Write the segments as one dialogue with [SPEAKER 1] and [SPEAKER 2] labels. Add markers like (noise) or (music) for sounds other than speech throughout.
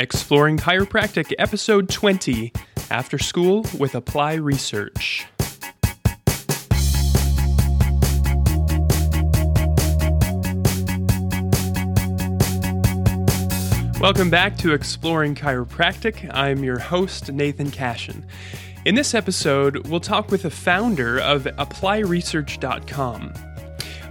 [SPEAKER 1] Exploring Chiropractic, Episode 20 After School with Apply Research. Welcome back to Exploring Chiropractic. I'm your host, Nathan Cashin. In this episode, we'll talk with the founder of ApplyResearch.com.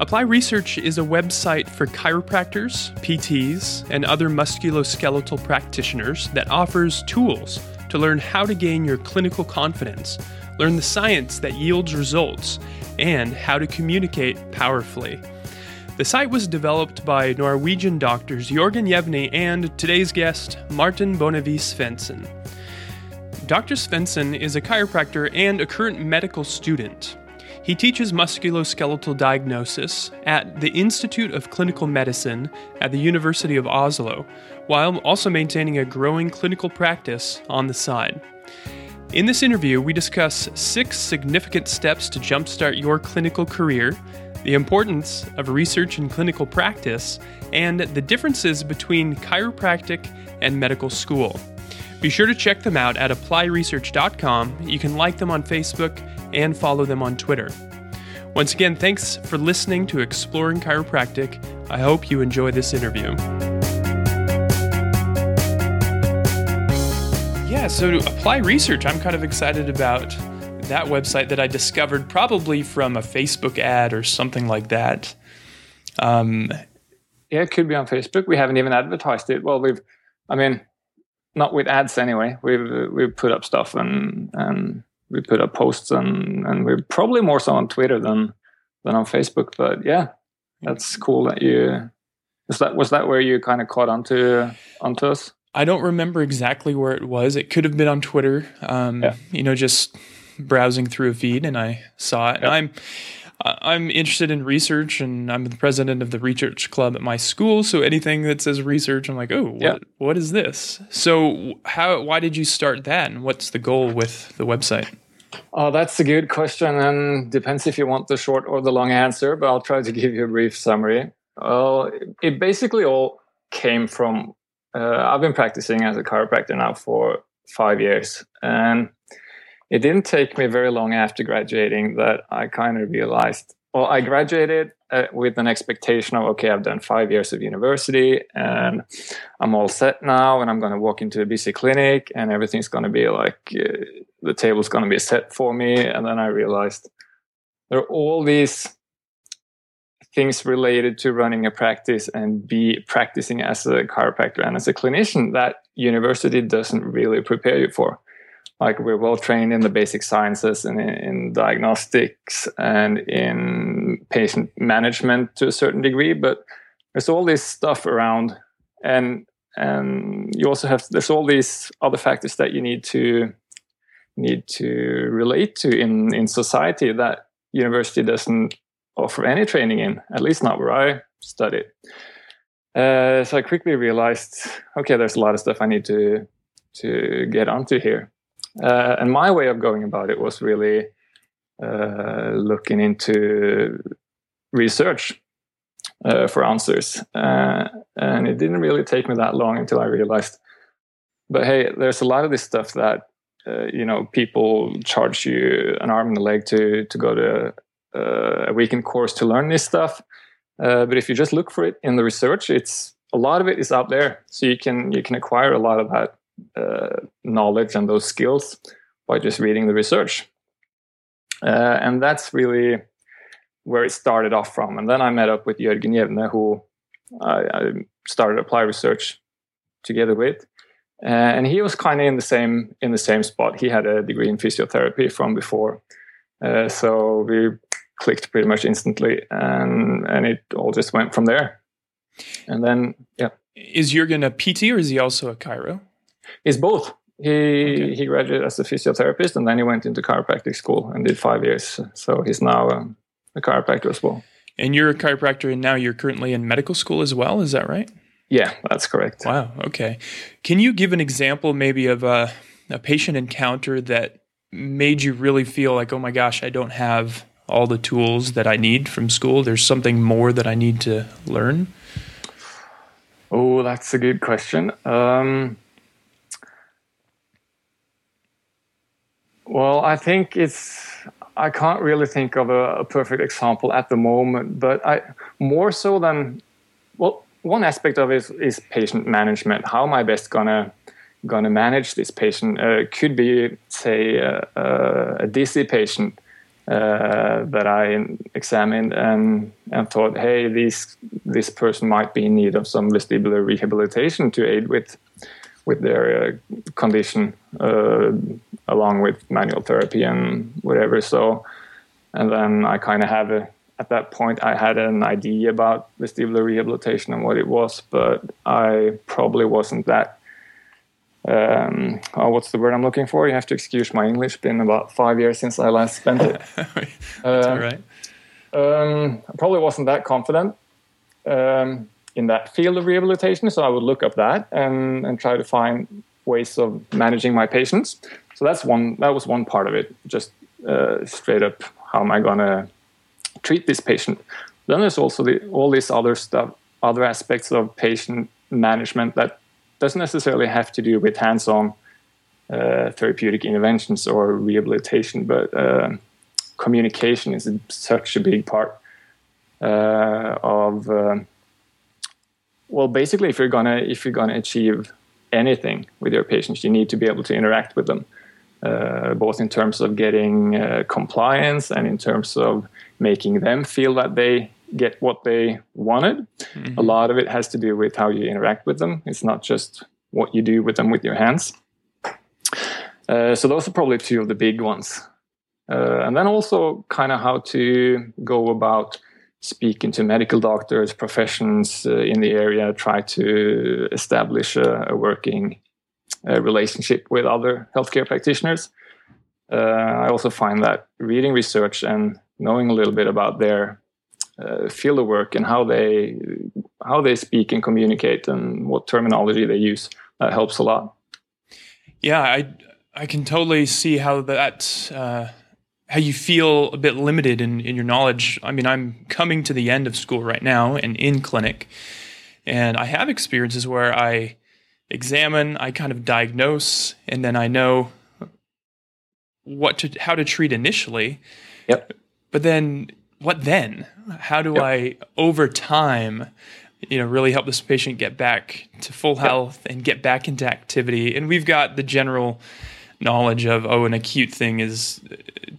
[SPEAKER 1] Apply Research is a website for chiropractors, PTs, and other musculoskeletal practitioners that offers tools to learn how to gain your clinical confidence, learn the science that yields results, and how to communicate powerfully. The site was developed by Norwegian doctors Jorgen Jevne and today's guest, Martin Bonnevie Svendsen. Dr. Svendsen is a chiropractor and a current medical student. He teaches musculoskeletal diagnosis at the Institute of Clinical Medicine at the University of Oslo, while also maintaining a growing clinical practice on the side. In this interview, we discuss six significant steps to jumpstart your clinical career, the importance of research and clinical practice, and the differences between chiropractic and medical school. Be sure to check them out at applyresearch.com. You can like them on Facebook and follow them on Twitter. Once again, thanks for listening to Exploring Chiropractic. I hope you enjoy this interview. Yeah, so to apply research, I'm kind of excited about that website that I discovered probably from a Facebook ad or something like that.
[SPEAKER 2] Um, yeah, it could be on Facebook. We haven't even advertised it. Well, we've, I mean, not with ads anyway. We've we've put up stuff and and we put up posts and and we're probably more so on Twitter than than on Facebook. But yeah, that's cool that you was that was that where you kind of caught onto onto us.
[SPEAKER 1] I don't remember exactly where it was. It could have been on Twitter. Um, yeah. You know, just browsing through a feed and I saw it. I'm I'm interested in research and I'm the president of the research club at my school. So anything that says research, I'm like, oh, what, yeah. what is this? So how why did you start that and what's the goal with the website?
[SPEAKER 2] Oh, that's a good question and depends if you want the short or the long answer, but I'll try to (laughs) give you a brief summary. Well, it basically all came from uh, I've been practicing as a chiropractor now for five years and it didn't take me very long after graduating that I kind of realized. Well, I graduated uh, with an expectation of okay, I've done five years of university and I'm all set now, and I'm going to walk into a busy clinic, and everything's going to be like uh, the table's going to be set for me. And then I realized there are all these things related to running a practice and be practicing as a chiropractor and as a clinician that university doesn't really prepare you for like we're well trained in the basic sciences and in, in, diagnostics and in patient management to a certain degree but there's all this stuff around. And and you also have there's all these other factors that you need to need to relate to in in society that university doesn't offer any training in at least not where i studied. Uh, so i quickly realized okay there's a lot of stuff i need to to get onto here uh, and my way of going about it was really uh, looking into research uh, for answers. Uh, and it didn't really take me that long until I realized, but hey, there's a lot of this stuff that uh, you know people charge you an arm and a leg to to go to uh, a weekend course to learn this stuff. but if you just look for it in the research, it's a lot of it is out there, so you can you can acquire a lot of that uh, knowledge and those skills by just reading the research. Uh, and that's really where it started off from. And then I met up with Jörgen Jevne, who I, I started apply research together with. Uh, and he was kind of in the same in the same spot. He had a degree in physiotherapy from before, uh, so we clicked pretty much instantly, and and it all just went from there. And then, yeah.
[SPEAKER 1] Is Jürgen a PT or is he also a chiro?
[SPEAKER 2] He's both. He okay. he graduated as a physiotherapist and then he went into chiropractic school and did five years. So he's now um, a chiropractor as well.
[SPEAKER 1] And you're a chiropractor and now you're currently in medical school as well. Is that right?
[SPEAKER 2] Yeah, that's correct.
[SPEAKER 1] Wow. Okay. Can you give an example maybe of a, a patient encounter that made you really feel like, oh my gosh, I don't have all the tools that I need from school? There's something more that I need to learn?
[SPEAKER 2] Oh, that's a good question. Um, Well, I think it's. I can't really think of a, a, perfect example at the moment, but I more so than well, one aspect of it is, is patient management. How am I best gonna gonna manage this patient? Uh, could be say uh, uh, a dizzy patient uh, that I examined and and thought, hey, this this person might be in need of some vestibular rehabilitation to aid with with their uh, condition, uh, along with manual therapy and whatever. So, and then I kind of have a at that point I had an idea about vestibular rehabilitation and what it was, but I probably wasn't that. Um, oh, what's the word I'm looking for? You have to excuse my English. Been about five years since I last spent it. (laughs)
[SPEAKER 1] That's uh, all right.
[SPEAKER 2] Um, I probably wasn't that confident. Um, in that field of rehabilitation. So I would look up that and, and try to find ways of managing my patients. So that's one. That was one part of it. Just uh, straight up, how am I going to treat this patient? Then there's also the, all these other stuff, other aspects of patient management that doesn't necessarily have to do with hands-on uh, therapeutic interventions or rehabilitation, but uh, communication is such a big part uh, of um, well, basically, if you're gonna if you're gonna achieve anything with your patients, you need to be able to interact with them, uh, both in terms of getting uh, compliance and in terms of making them feel that they get what they wanted. Mm-hmm. A lot of it has to do with how you interact with them. It's not just what you do with them with your hands. Uh, so those are probably two of the big ones. Uh, and then also kind of how to go about speaking to medical doctors, professions uh, in the area, try to establish a, a working relationship with other healthcare practitioners. Uh, I also find that reading research and knowing a little bit about their uh, field of work and how they how they speak and communicate and what terminology they use helps a lot.
[SPEAKER 1] Yeah, I I can totally see how that uh, how you feel a bit limited in, in your knowledge. I mean, I'm coming to the end of school right now and in clinic, and I have experiences where I examine, I kind of diagnose, and then I know what to how to treat initially.
[SPEAKER 2] Yep.
[SPEAKER 1] But then what then? How do yep. I over time you know really help this patient get back to full health and get back into activity? And we've got the general knowledge of oh an acute thing is uh,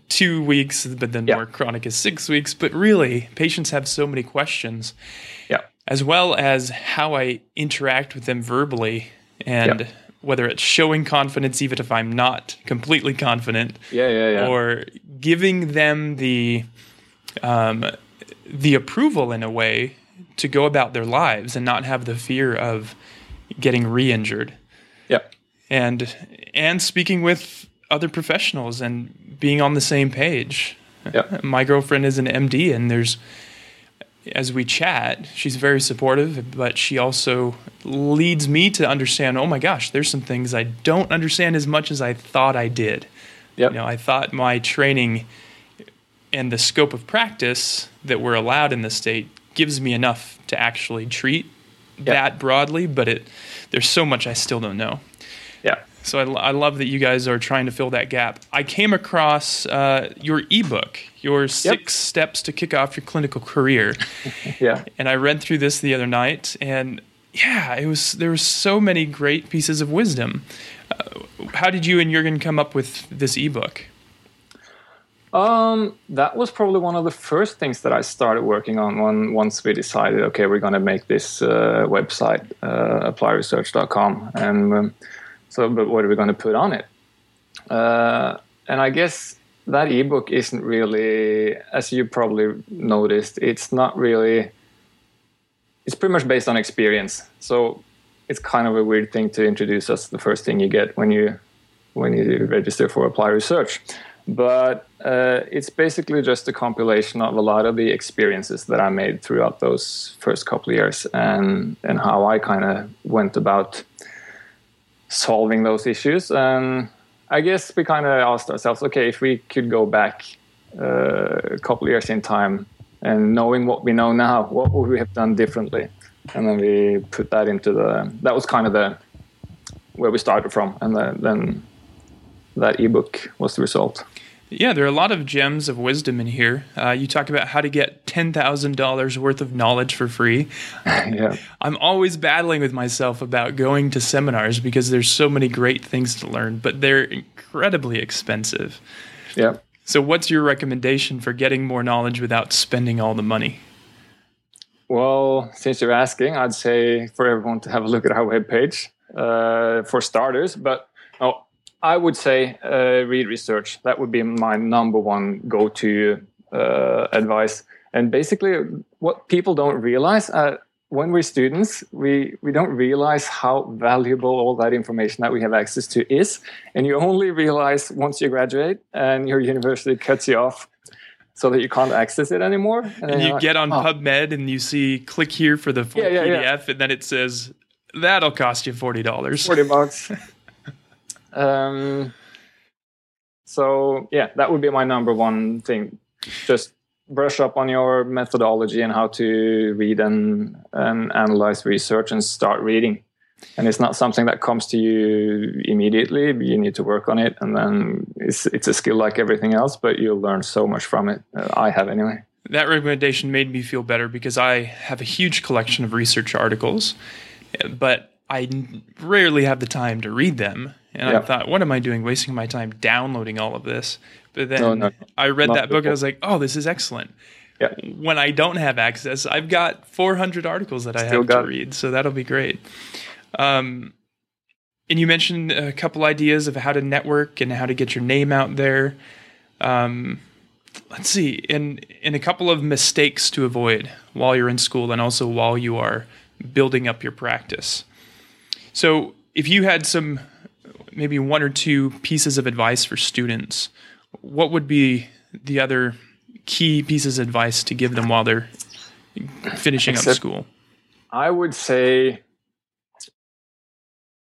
[SPEAKER 1] two weeks but then yeah. more chronic is six weeks but really patients have so many questions
[SPEAKER 2] yeah
[SPEAKER 1] as well as how i interact with them verbally and yeah. whether it's showing confidence even if i'm not completely confident
[SPEAKER 2] yeah yeah yeah
[SPEAKER 1] or giving them the um, the approval in a way to go about their lives and not have the fear of getting re-injured
[SPEAKER 2] yeah
[SPEAKER 1] and and speaking with other professionals and being on the same page.
[SPEAKER 2] Yep.
[SPEAKER 1] My girlfriend is an MD, and there's as we chat, she's very supportive, but she also leads me to understand. Oh my gosh, there's some things I don't understand as much as I thought I did.
[SPEAKER 2] Yep.
[SPEAKER 1] You know, I thought my training and the scope of practice that we're allowed in the state gives me enough to actually treat yep. that broadly, but it there's so much I still don't know.
[SPEAKER 2] Yeah.
[SPEAKER 1] So I, I, love that you guys are trying to fill that gap. I came across uh, your ebook, your yep. six steps to kick off your clinical career. (laughs)
[SPEAKER 2] yeah.
[SPEAKER 1] And I read through this the other night, and yeah, it was there were so many great pieces of wisdom. Uh, how did you and Jurgen come up with this ebook?
[SPEAKER 2] Um, that was probably one of the first things that I started working on when once we decided, okay, we're going to make this uh, website, uh, applyresearch.com, and um, so, but what are we going to put on it? Uh, and I guess that ebook isn't really, as you probably noticed, it's not really. It's pretty much based on experience. So it's kind of a weird thing to introduce as the first thing you get when you when you register for apply research. But uh, it's basically just a compilation of a lot of the experiences that I made throughout those first couple years and and how I kind of went about solving those issues. And I guess we kind of asked ourselves, okay, if we could go back uh, a couple years in time and knowing what we know now, what would we have done differently? And then we put that into the. That was kind of the where we started from, and then that ebook was the result.
[SPEAKER 1] Yeah, there are a lot of gems of wisdom in here. Uh, you talk about how to get ten thousand dollars worth of knowledge for free. (laughs)
[SPEAKER 2] yeah,
[SPEAKER 1] I'm always battling with myself about going to seminars because there's so many great things to learn, but they're incredibly expensive.
[SPEAKER 2] yeah.
[SPEAKER 1] So, what's your recommendation for getting more knowledge without spending all the money?
[SPEAKER 2] Well, since you're asking, I'd say for everyone to have a look at our webpage uh, for starters. But oh, I would say uh, read research. That would be my number one go-to uh, advice. And basically, what people don't realize uh, when we're students, we we don't realize how valuable all that information that we have access to is. And you only realize once you graduate and your university cuts you off so that you can't access it anymore.
[SPEAKER 1] And, and you like, get on oh. PubMed and you see click here for the full yeah, yeah, PDF, yeah. and then it says that'll cost you forty dollars.
[SPEAKER 2] Forty bucks. (laughs) um. So yeah, that would be my number one thing. Just brush up on your methodology and how to read and, and analyze research and start reading and it's not something that comes to you immediately you need to work on it and then it's it's a skill like everything else but you'll learn so much from it uh, i have anyway
[SPEAKER 1] that recommendation made me feel better because i have a huge collection of research articles but i rarely have the time to read them and i thought what am i doing wasting my time downloading all of this? But then no, no, i read that book and i was like oh this is excellent.
[SPEAKER 2] Yeah.
[SPEAKER 1] when i don't have access i've got 400 articles that i Still have to read so that'll be great. Um, and you mentioned a couple ideas of how to network and how to get your name out there. Um, let's see, and and a couple of mistakes to avoid while you're in school and also while you are building up your practice. So, if you had some maybe one or two pieces of advice for students, what would be the other key pieces of advice to give them while they're finishing Except, up school?
[SPEAKER 2] I would say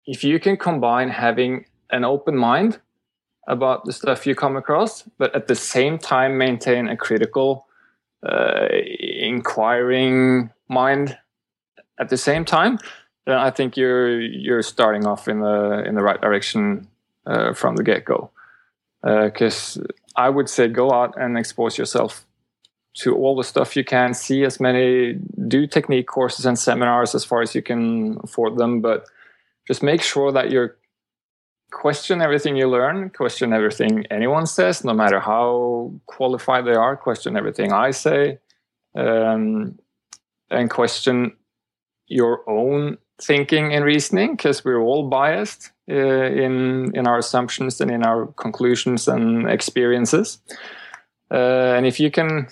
[SPEAKER 2] if you can combine having an open mind about the stuff you come across, but at the same time maintain a critical, uh, inquiring mind at the same time, then I think you're you're starting off in the in the right direction uh, from the get go. Because uh, I would say go out and expose yourself to all the stuff you can, see as many, do technique courses and seminars as far as you can afford them, but just make sure that you question everything you learn, question everything anyone says, no matter how qualified they are, question everything I say, um, and question your own thinking and reasoning because we're all biased uh, in in our assumptions and in our conclusions and experiences. Uh, and if you can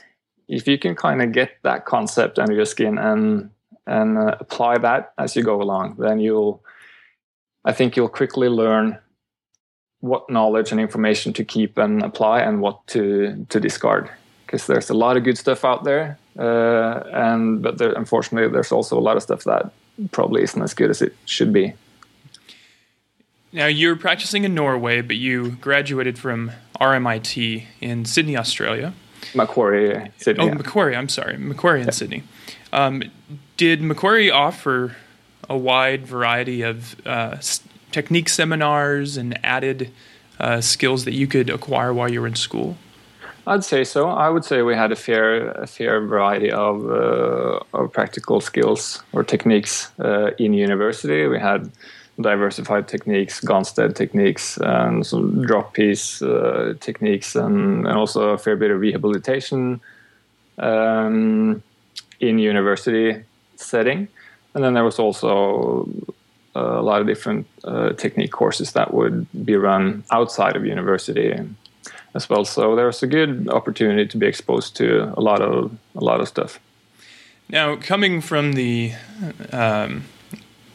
[SPEAKER 2] if you can kind of get that concept under your skin and and uh, apply that as you go along, then you'll I think you'll quickly learn what knowledge and information to keep and apply and what to to discard because there's a lot of good stuff out there uh, and but there, unfortunately there's also a lot of stuff that probably isn't as good as it should be
[SPEAKER 1] now you're practicing in norway but you graduated from rmit in sydney australia
[SPEAKER 2] macquarie sydney
[SPEAKER 1] oh macquarie i'm sorry macquarie in yeah. sydney um, did macquarie offer a wide variety of uh, technique seminars and added uh, skills that you could acquire while you were in school?
[SPEAKER 2] I'd say so. I would say we had a fair, a fair variety of, uh, of practical skills or techniques uh, in university. We had diversified techniques, Gonstead techniques, and some drop piece uh, techniques, and, and, also a fair bit of rehabilitation um, in university setting. And then there was also a lot of different uh, technique courses that would be run outside of university as well. So there's a good opportunity to be exposed to a lot of a lot of stuff.
[SPEAKER 1] Now, coming from the um,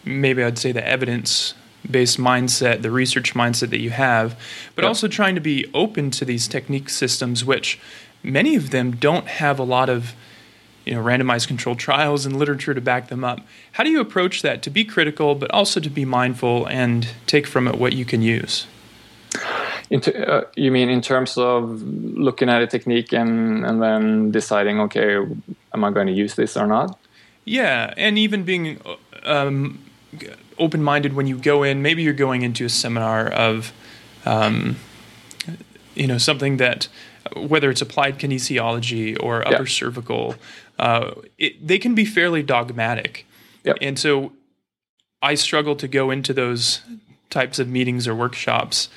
[SPEAKER 1] maybe I'd say the evidence based mindset, the research mindset that you have, but yep. also trying to be open to these technique systems, which many of them don't have a lot of you know, randomized controlled trials and literature to back them up. How do you approach that to be critical, but also to be mindful and take from it what you can use?
[SPEAKER 2] Uh, you mean in terms of looking at a technique and, and then deciding, okay, am I going to use this or not?
[SPEAKER 1] Yeah, and even being um, open minded when you go in, maybe you're going into a seminar of um, you know, something that whether it's applied kinesiology or upper cervical, uh, it, they can be fairly dogmatic.
[SPEAKER 2] Yep.
[SPEAKER 1] And so I struggle to go into those types of meetings or workshops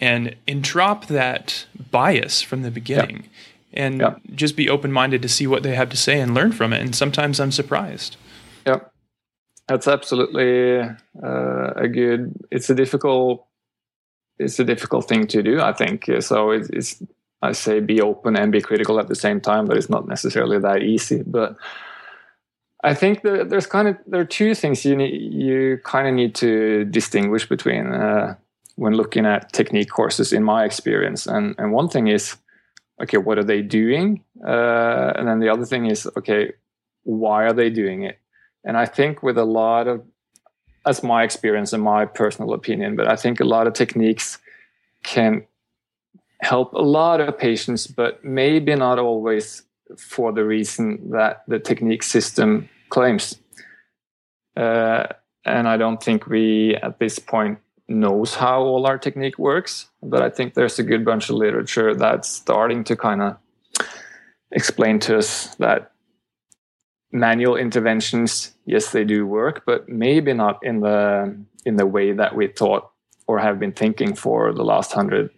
[SPEAKER 1] and and drop that bias from the beginning and just be open minded to see what they have to say and learn from it. And sometimes I'm surprised.
[SPEAKER 2] Yep. That's absolutely uh, a good. It's a difficult. It's a difficult thing to do. I think so. It's, it's I say be open and be critical at the same time, but it's not necessarily that easy. But I think that there's kind of there are two things you need, you kind of need to distinguish between uh, when looking at technique courses. In my experience, and and one thing is, okay, what are they doing? Uh, and then the other thing is, okay, why are they doing it? And I think with a lot of that's my experience and my personal opinion, but I think a lot of techniques can help a lot of patients, but maybe not always for the reason that the technique system claims. Uh, and I don't think we at this point knows how all our technique works, but I think there's a good bunch of literature that's starting to kind of explain to us that manual interventions, yes, they do work, but maybe not in the in the way that we thought or have been thinking for the last 100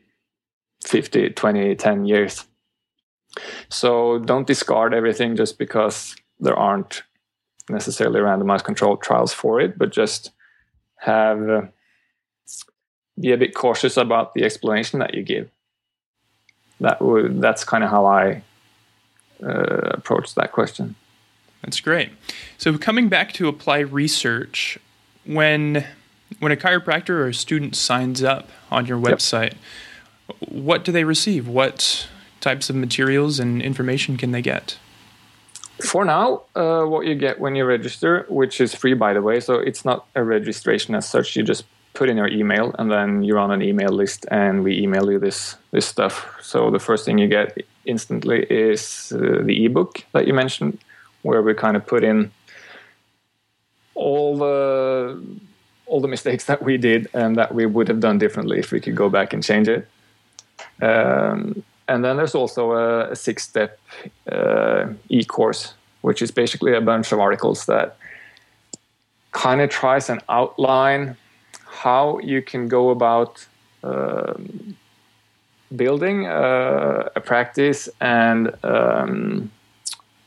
[SPEAKER 2] 50, 20, 10 years. So don't discard everything just because there aren't necessarily randomized controlled trials for it, but just have be a bit cautious about the explanation that you give. That would that's kind of how I uh, approach that question.
[SPEAKER 1] That's great. So coming back to apply research, when when a chiropractor or a student signs up on your website, yep what do they receive? What types of materials and information can they get?
[SPEAKER 2] For now, uh, what you get when you register, which is free by the way, so it's not a registration as such. You just put in your email and then you're on an email list and we email you this this stuff. So the first thing you get instantly is uh, the ebook that you mentioned, where we kind of put in all the all the mistakes that we did and that we would have done differently if we could go back and change it. Um, and then there's also a, a six step uh, e course, which is basically a bunch of articles that kind of tries and outline how you can go about um, building uh, a practice and um,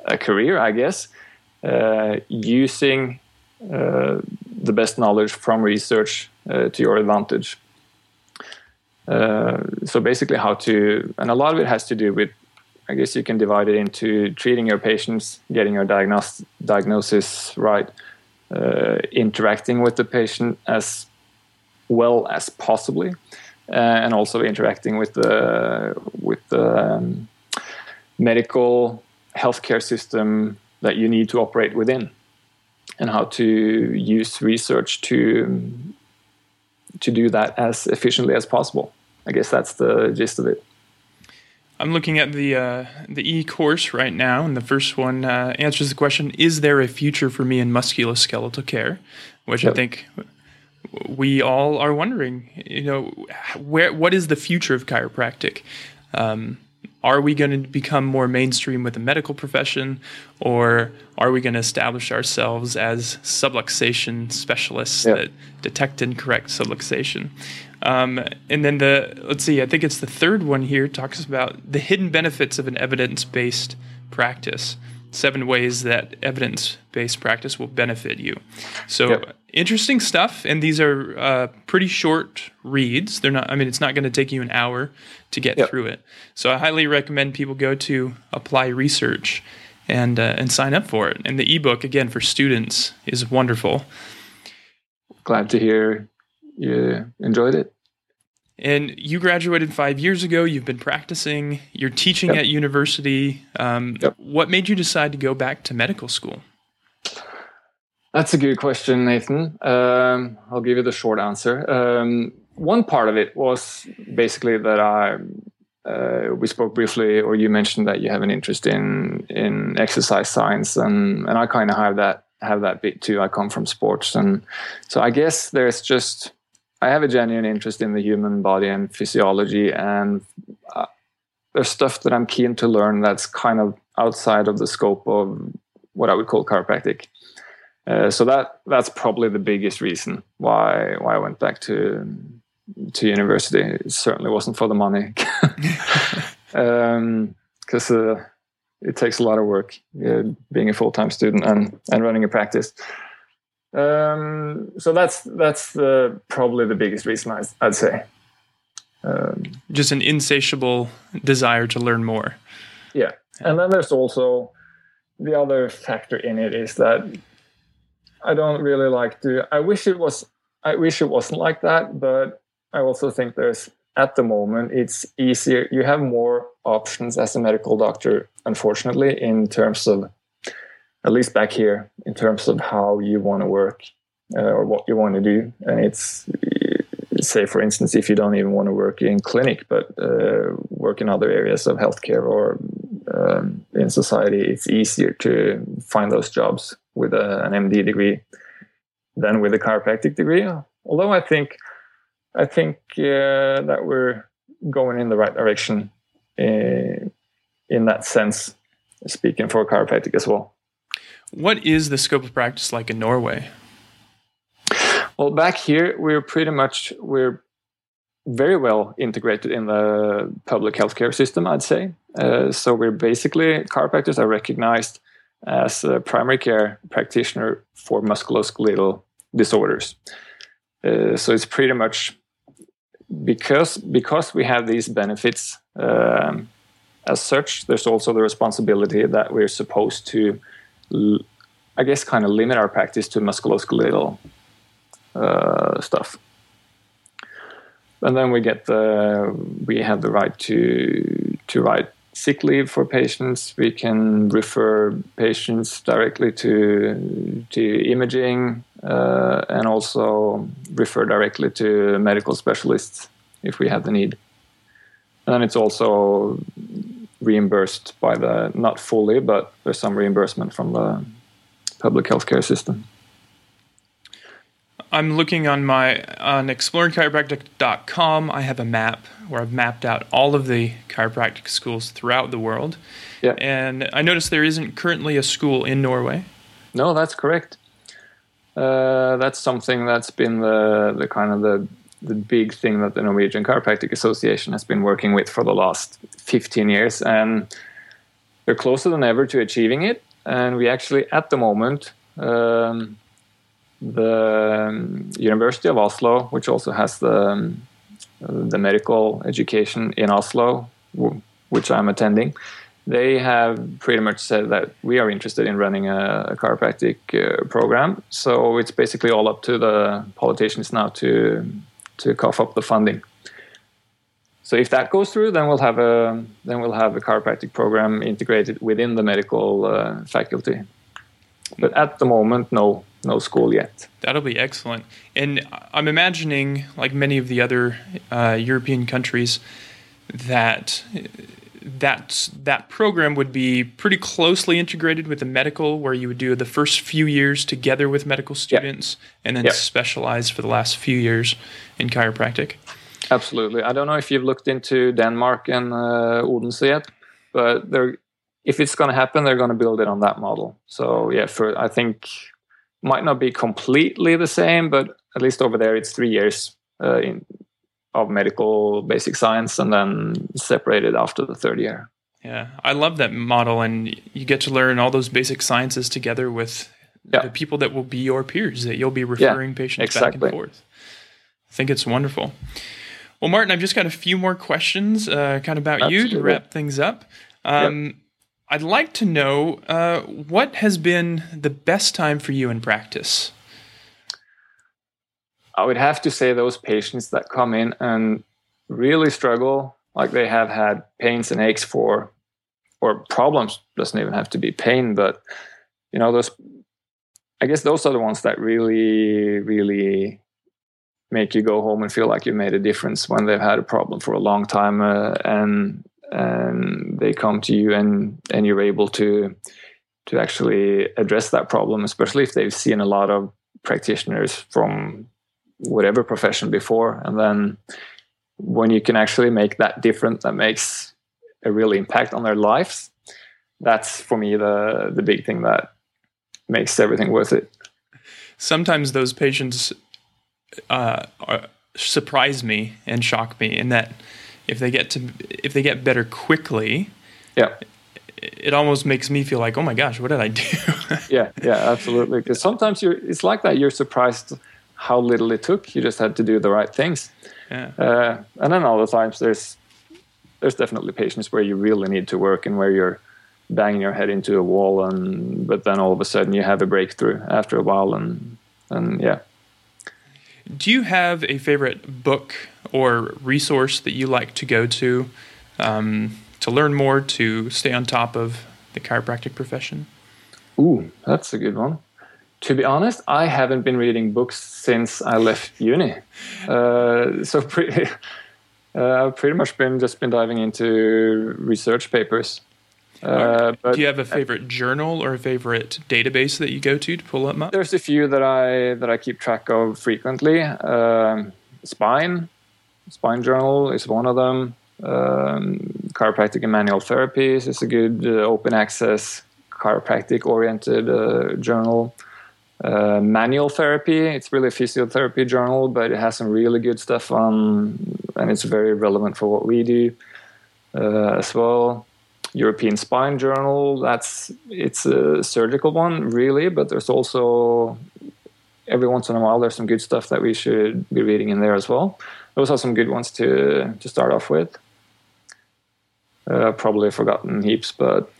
[SPEAKER 2] a career, I guess, uh, using uh, the best knowledge from research uh, to your advantage. Uh, so basically, how to, and a lot of it has to do with, I guess you can divide it into treating your patients, getting your diagnos- diagnosis right, uh, interacting with the patient as well as possibly, uh, and also interacting with the with the um, medical healthcare system that you need to operate within, and how to use research to to do that as efficiently as possible. I guess that's the gist of it.
[SPEAKER 1] I'm looking at the uh, the e course right now, and the first one uh, answers the question: Is there a future for me in musculoskeletal care? Which yep. I think we all are wondering. You know, where what is the future of chiropractic? Um, are we going to become more mainstream with the medical profession, or are we going to establish ourselves as subluxation specialists yep. that detect and correct subluxation? Um, and then the let's see, I think it's the third one here talks about the hidden benefits of an evidence-based practice. Seven ways that evidence-based practice will benefit you. So yep. interesting stuff, and these are uh, pretty short reads. They're not. I mean, it's not going to take you an hour to get yep. through it. So I highly recommend people go to Apply Research and uh, and sign up for it. And the ebook again for students is wonderful.
[SPEAKER 2] Glad to hear you enjoyed it.
[SPEAKER 1] And you graduated five years ago. You've been practicing. You're teaching yep. at university. Um, yep. What made you decide to go back to medical school?
[SPEAKER 2] That's a good question, Nathan. Um, I'll give you the short answer. Um, one part of it was basically that I uh, we spoke briefly, or you mentioned that you have an interest in in exercise science, and and I kind of have that have that bit too. I come from sports, and so I guess there's just I have a genuine interest in the human body and physiology, and uh, there's stuff that I'm keen to learn that's kind of outside of the scope of what I would call chiropractic. Uh, so that that's probably the biggest reason why why I went back to to university. It certainly wasn't for the money, because (laughs) um, uh, it takes a lot of work uh, being a full time student and and running a practice. Um, so that's that's the, probably the biggest reason I, would say.
[SPEAKER 1] Um, Just an insatiable desire to learn more.
[SPEAKER 2] Yeah, and then there's also the other factor in it is that I don't really like to. I wish it was. I wish it wasn't like that, but I also think there's at the moment it's easier. You have more options as a medical doctor, unfortunately, in terms of at least back here in terms of how you want to work uh, or what you want to do. And it's say, for instance, if you don't even want to work in clinic but uh, work in other areas of healthcare or um, in society, it's easier to find those jobs with a, an MD degree than with a chiropractic degree. Although I think I think uh, that we're going in the right direction uh, in that sense, speaking for chiropractic as well.
[SPEAKER 1] What is the scope of practice like in Norway?
[SPEAKER 2] Well, back here we're pretty much we're very well integrated in the public healthcare system, I'd say. Uh, so we're basically chiropractors are recognized as a primary care practitioner for musculoskeletal disorders. Uh, so it's pretty much because because we have these benefits um, as such. There's also the responsibility that we're supposed to I guess, kind of limit our practice to musculoskeletal uh, stuff. And then we get the we have the right to to write sick leave for patients. We can refer patients directly to to imaging uh, and also refer directly to medical specialists if we have the need. And then it's also reimbursed by the not fully, but there's some reimbursement from the public healthcare system.
[SPEAKER 1] I'm looking on my on exploringchiropractic.com. I have a map where I've mapped out all of the chiropractic schools throughout the world. Yeah. And I noticed there isn't currently a school in Norway.
[SPEAKER 2] No, that's correct. Uh, that's something that's been the the kind of the the big thing that the Norwegian Chiropractic Association has been working with for the last 15 years, and they're closer than ever to achieving it. And we actually, at the moment, um, the University of Oslo, which also has the um, the medical education in Oslo, which I'm attending, they have pretty much said that we are interested in running a, a chiropractic uh, program. So it's basically all up to the politicians now to to cough up the funding. So if that goes through, then we'll have a then we'll have a chiropractic program integrated within the medical uh, faculty. But at the moment, no no school yet.
[SPEAKER 1] That'll be excellent. And I'm imagining, like many of the other uh, European countries, that that that program would be pretty closely integrated with the medical, where you would do the first few years together with medical students, yep. and then yep. specialize for the last few years in chiropractic.
[SPEAKER 2] Absolutely. I don't know if you've looked into Denmark and uh, Odense yet, but they're if it's going to happen, they're going to build it on that model. So yeah, for I think might not be completely the same, but at least over there it's three years uh, in of medical basic science and then separated after the third year.
[SPEAKER 1] Yeah, I love that model, and you get to learn all those basic sciences together with yeah. the people that will be your peers that you'll be referring yeah, patients exactly. back and forth. I think it's wonderful. Well, Martin, I've just got a few more questions, uh, kind of about Absolutely. you to wrap things up. Um, yep. I'd like to know uh, what has been the best time for you in practice.
[SPEAKER 2] I would have to say those patients that come in and really struggle, like they have had pains and aches for, or problems doesn't even have to be pain, but you know those. I guess those are the ones that really, really make you go home and feel like you made a difference when they've had a problem for a long time, uh, and and they come to you and and you're able to to actually address that problem, especially if they've seen a lot of practitioners from whatever profession before, and then when you can actually make that difference that makes a real impact on their lives. That's for me the the big thing that makes everything worth it.
[SPEAKER 1] Sometimes those patients uh, are, surprise me and shock me in that if they get to if they get better quickly,
[SPEAKER 2] yeah,
[SPEAKER 1] it almost makes me feel like, oh my gosh, what did I do? (laughs)
[SPEAKER 2] yeah, yeah, absolutely. Because sometimes you're it's like that. You're surprised how little it took. You just had to do the right things.
[SPEAKER 1] Yeah.
[SPEAKER 2] Uh, and then other times there's there's definitely patients where you really need to work and where you're banging your head into a wall and but then all of a sudden you have a breakthrough after a while and and yeah
[SPEAKER 1] do you have a favorite book or resource that you like to go to um, to learn more to stay on top of the chiropractic profession
[SPEAKER 2] ooh that's a good one to be honest i haven't been reading books since i left uni uh, so pretty (laughs) uh, I've pretty much been just been diving into research papers
[SPEAKER 1] uh, Do you have a favorite journal or a favorite database that you go to to pull up?
[SPEAKER 2] There's a few that I that I keep track of frequently. Um, Spine, Spine Journal is one of them. Um, chiropractic and manual therapies is a good uh, open access chiropractic oriented uh, journal. Uh, manual therapy, it's really a physiotherapy journal, but it has some really good stuff on, and it's very relevant for what we do uh, as well. European Spine Journal. That's it's a surgical one, really, but there's also every once in a while there's some good stuff that we should be reading in there as well. Those are some good ones to to start off with. Uh, probably forgotten heaps, but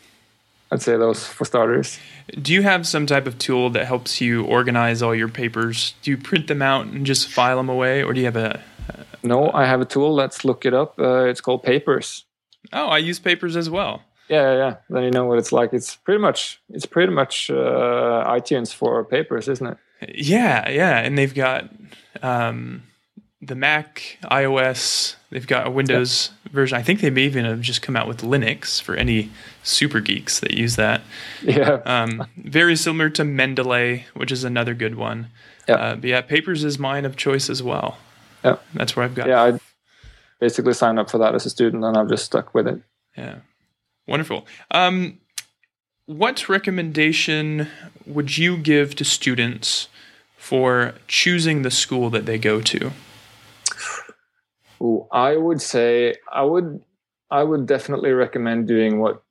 [SPEAKER 2] I'd say those for starters.
[SPEAKER 1] Do you have some type of tool that helps you organize all your papers? Do you print them out and just file them away, or do you have a?
[SPEAKER 2] no, I have a tool. Let's look it up. Uh, it's called Papers.
[SPEAKER 1] Oh, I use papers as well.
[SPEAKER 2] Yeah, yeah. Then you know what it's like. It's pretty much it's pretty much uh, iTunes for papers, isn't it?
[SPEAKER 1] Yeah, yeah. And they've got um, the Mac, iOS. They've got a Windows yeah. version. I think they may even have just come out with Linux for any super geeks that use that.
[SPEAKER 2] Yeah.
[SPEAKER 1] Um, very similar to Mendeley, which is another good one. Yeah. Uh, but yeah, Papers is mine of choice as well.
[SPEAKER 2] Yeah.
[SPEAKER 1] That's where I've got.
[SPEAKER 2] Yeah, I basically signed up for that as a student, and I've just stuck with it.
[SPEAKER 1] Yeah, wonderful. Um, what recommendation would you give to students for choosing the school that they go to?
[SPEAKER 2] I would say I would I would definitely recommend doing what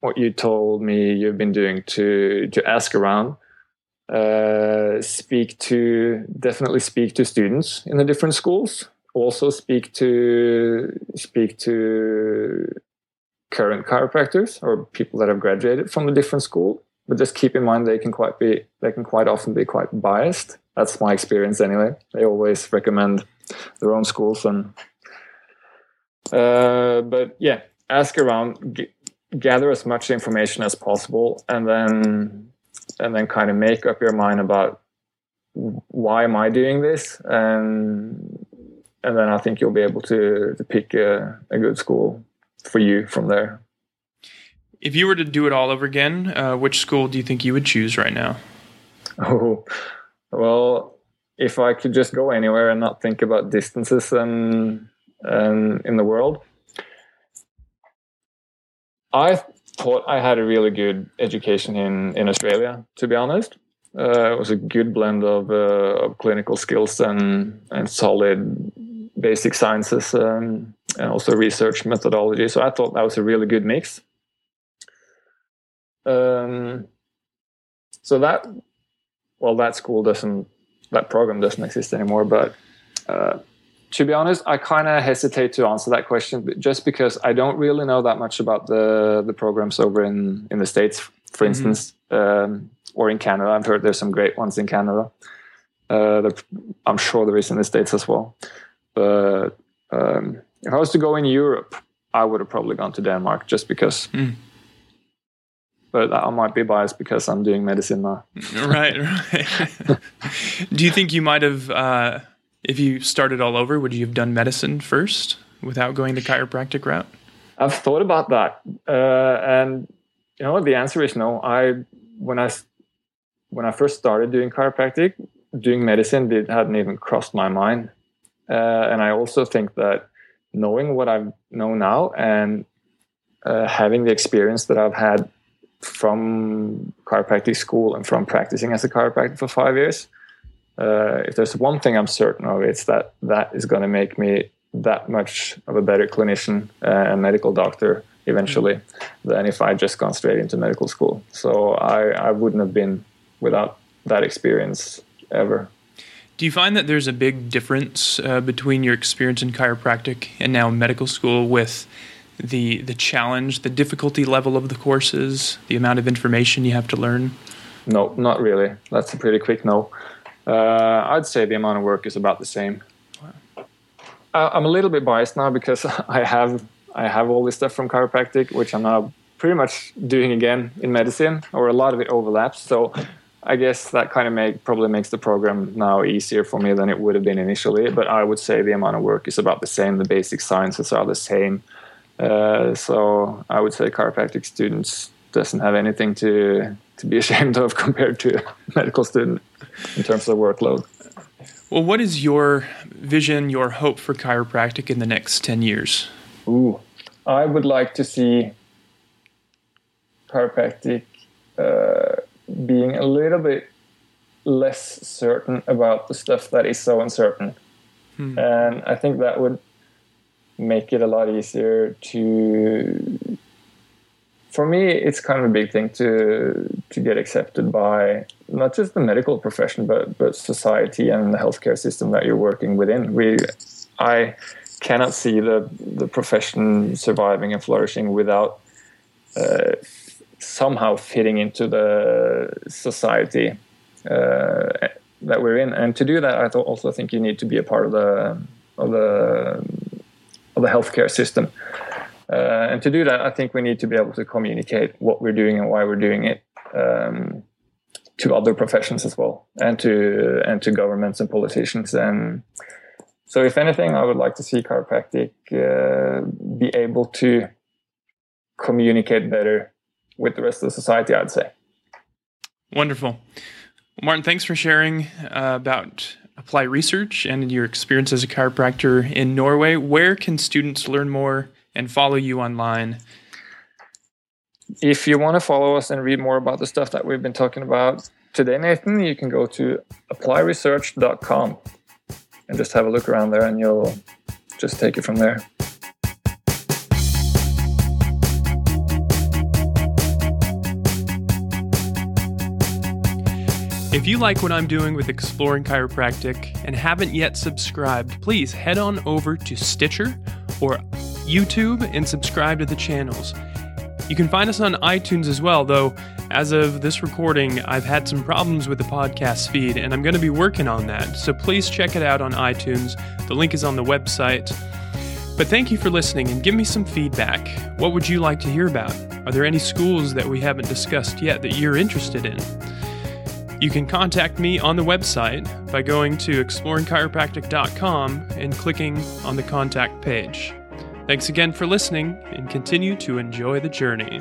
[SPEAKER 2] what you told me you've been doing to to ask around. Uh, speak to definitely speak to students in the different schools. Also speak to speak to current chiropractors or people that have graduated from a different school. But just keep in mind they can quite be they can quite often be quite biased. That's my experience anyway. They always recommend their own schools and uh, but yeah ask around g- gather as much information as possible and then and then kind of make up your mind about why am i doing this and and then I think you'll be able to to pick a, a good school for you from there.
[SPEAKER 1] If you were to do it all over again, uh, which school do you think you would choose right now?
[SPEAKER 2] Oh, well, if I could just go anywhere and not think about distances and and in the world, I thought I had a really good education in in Australia. To be honest, uh, it was a good blend of, uh, of clinical skills and and solid basic sciences um, and also research methodology. So I thought that was a really good mix. Um, so that, well, that school doesn't, that program doesn't exist anymore. But uh, to be honest, I kind of hesitate to answer that question just because I don't really know that much about the the programs over in in the states, for mm-hmm. instance, um, or in Canada. I've heard there's some great ones in Canada. Uh, I'm sure there is in the states as well. But um, if I was to go in Europe, I would have probably gone to Denmark just because. Mm. But I might be biased because I'm doing medicine now. (laughs)
[SPEAKER 1] right, right. (laughs) Do you think you might have, uh, if you started all over, would you have done medicine first without going the chiropractic route?
[SPEAKER 2] I've thought about that, uh, and you know the answer is no. I when I when I first started doing chiropractic, doing medicine did hadn't even crossed my mind. Uh, and I also think that knowing what I know now and uh, having the experience that I've had from chiropractic school and from practicing as a chiropractor for five years, uh, if there's one thing I'm certain of, it's that that is going to make me that much of a better clinician and medical doctor eventually mm-hmm. than if I just gone straight into medical school. So I, I wouldn't have been without that experience ever.
[SPEAKER 1] Do you find that there's a big difference uh, between your experience in chiropractic and now medical school with the the challenge, the difficulty level of the courses, the amount of information you have to learn?
[SPEAKER 2] No, not really. That's a pretty quick no. Uh, I'd say the amount of work is about the same. Wow. I'm a little bit biased now because (laughs) I have I have all this stuff from chiropractic, which I'm now pretty much doing again in medicine, or a lot of it overlaps. So I guess that kind of make probably makes the program now easier for me than it would have been initially. But I would say the amount of work is about the same. The basic sciences are the same. Uh, so I would say chiropractic students doesn't have anything to to be (laughs) ashamed of compared to (laughs) medical student in terms of workload.
[SPEAKER 1] Well, what is your vision, your hope for chiropractic in the next ten years?
[SPEAKER 2] Ooh, I would like to see chiropractic uh, being a little bit less certain about the stuff that is so uncertain. Hmm. And I think that would make it a lot easier to for me it's kind of a big thing to to get accepted by not just the medical profession but but society and the healthcare system that you're working within we i cannot see the the profession surviving and flourishing without uh, somehow fitting into the society uh, that we're in. And to do that, I also think you need to be a part of the of the of the healthcare system. Uh, and to do that, I think we need to be able to communicate what we're doing and why we're doing it um, to other professions as well, and to and to governments and politicians. And so, if anything, I would like to see chiropractic uh, be able to communicate better with the rest of society, I'd say.
[SPEAKER 1] Wonderful. Martin, thanks for sharing uh, about Apply Research and your experience as a chiropractor in Norway. Where can students learn more and follow you online?
[SPEAKER 2] If you want to follow us and read more about the stuff that we've been talking about today, Nathan, you can go to applyresearch.com and just have a look around there and you'll just take it from there.
[SPEAKER 1] If you like what I'm doing with Exploring Chiropractic and haven't yet subscribed, please head on over to Stitcher or YouTube and subscribe to the channels. You can find us on iTunes as well, though, as of this recording, I've had some problems with the podcast feed, and I'm going to be working on that. So please check it out on iTunes. The link is on the website. But thank you for listening and give me some feedback. What would you like to hear about? Are there any schools that we haven't discussed yet that you're interested in? You can contact me on the website by going to exploringchiropractic.com and clicking on the contact page. Thanks again for listening and continue to enjoy the journey.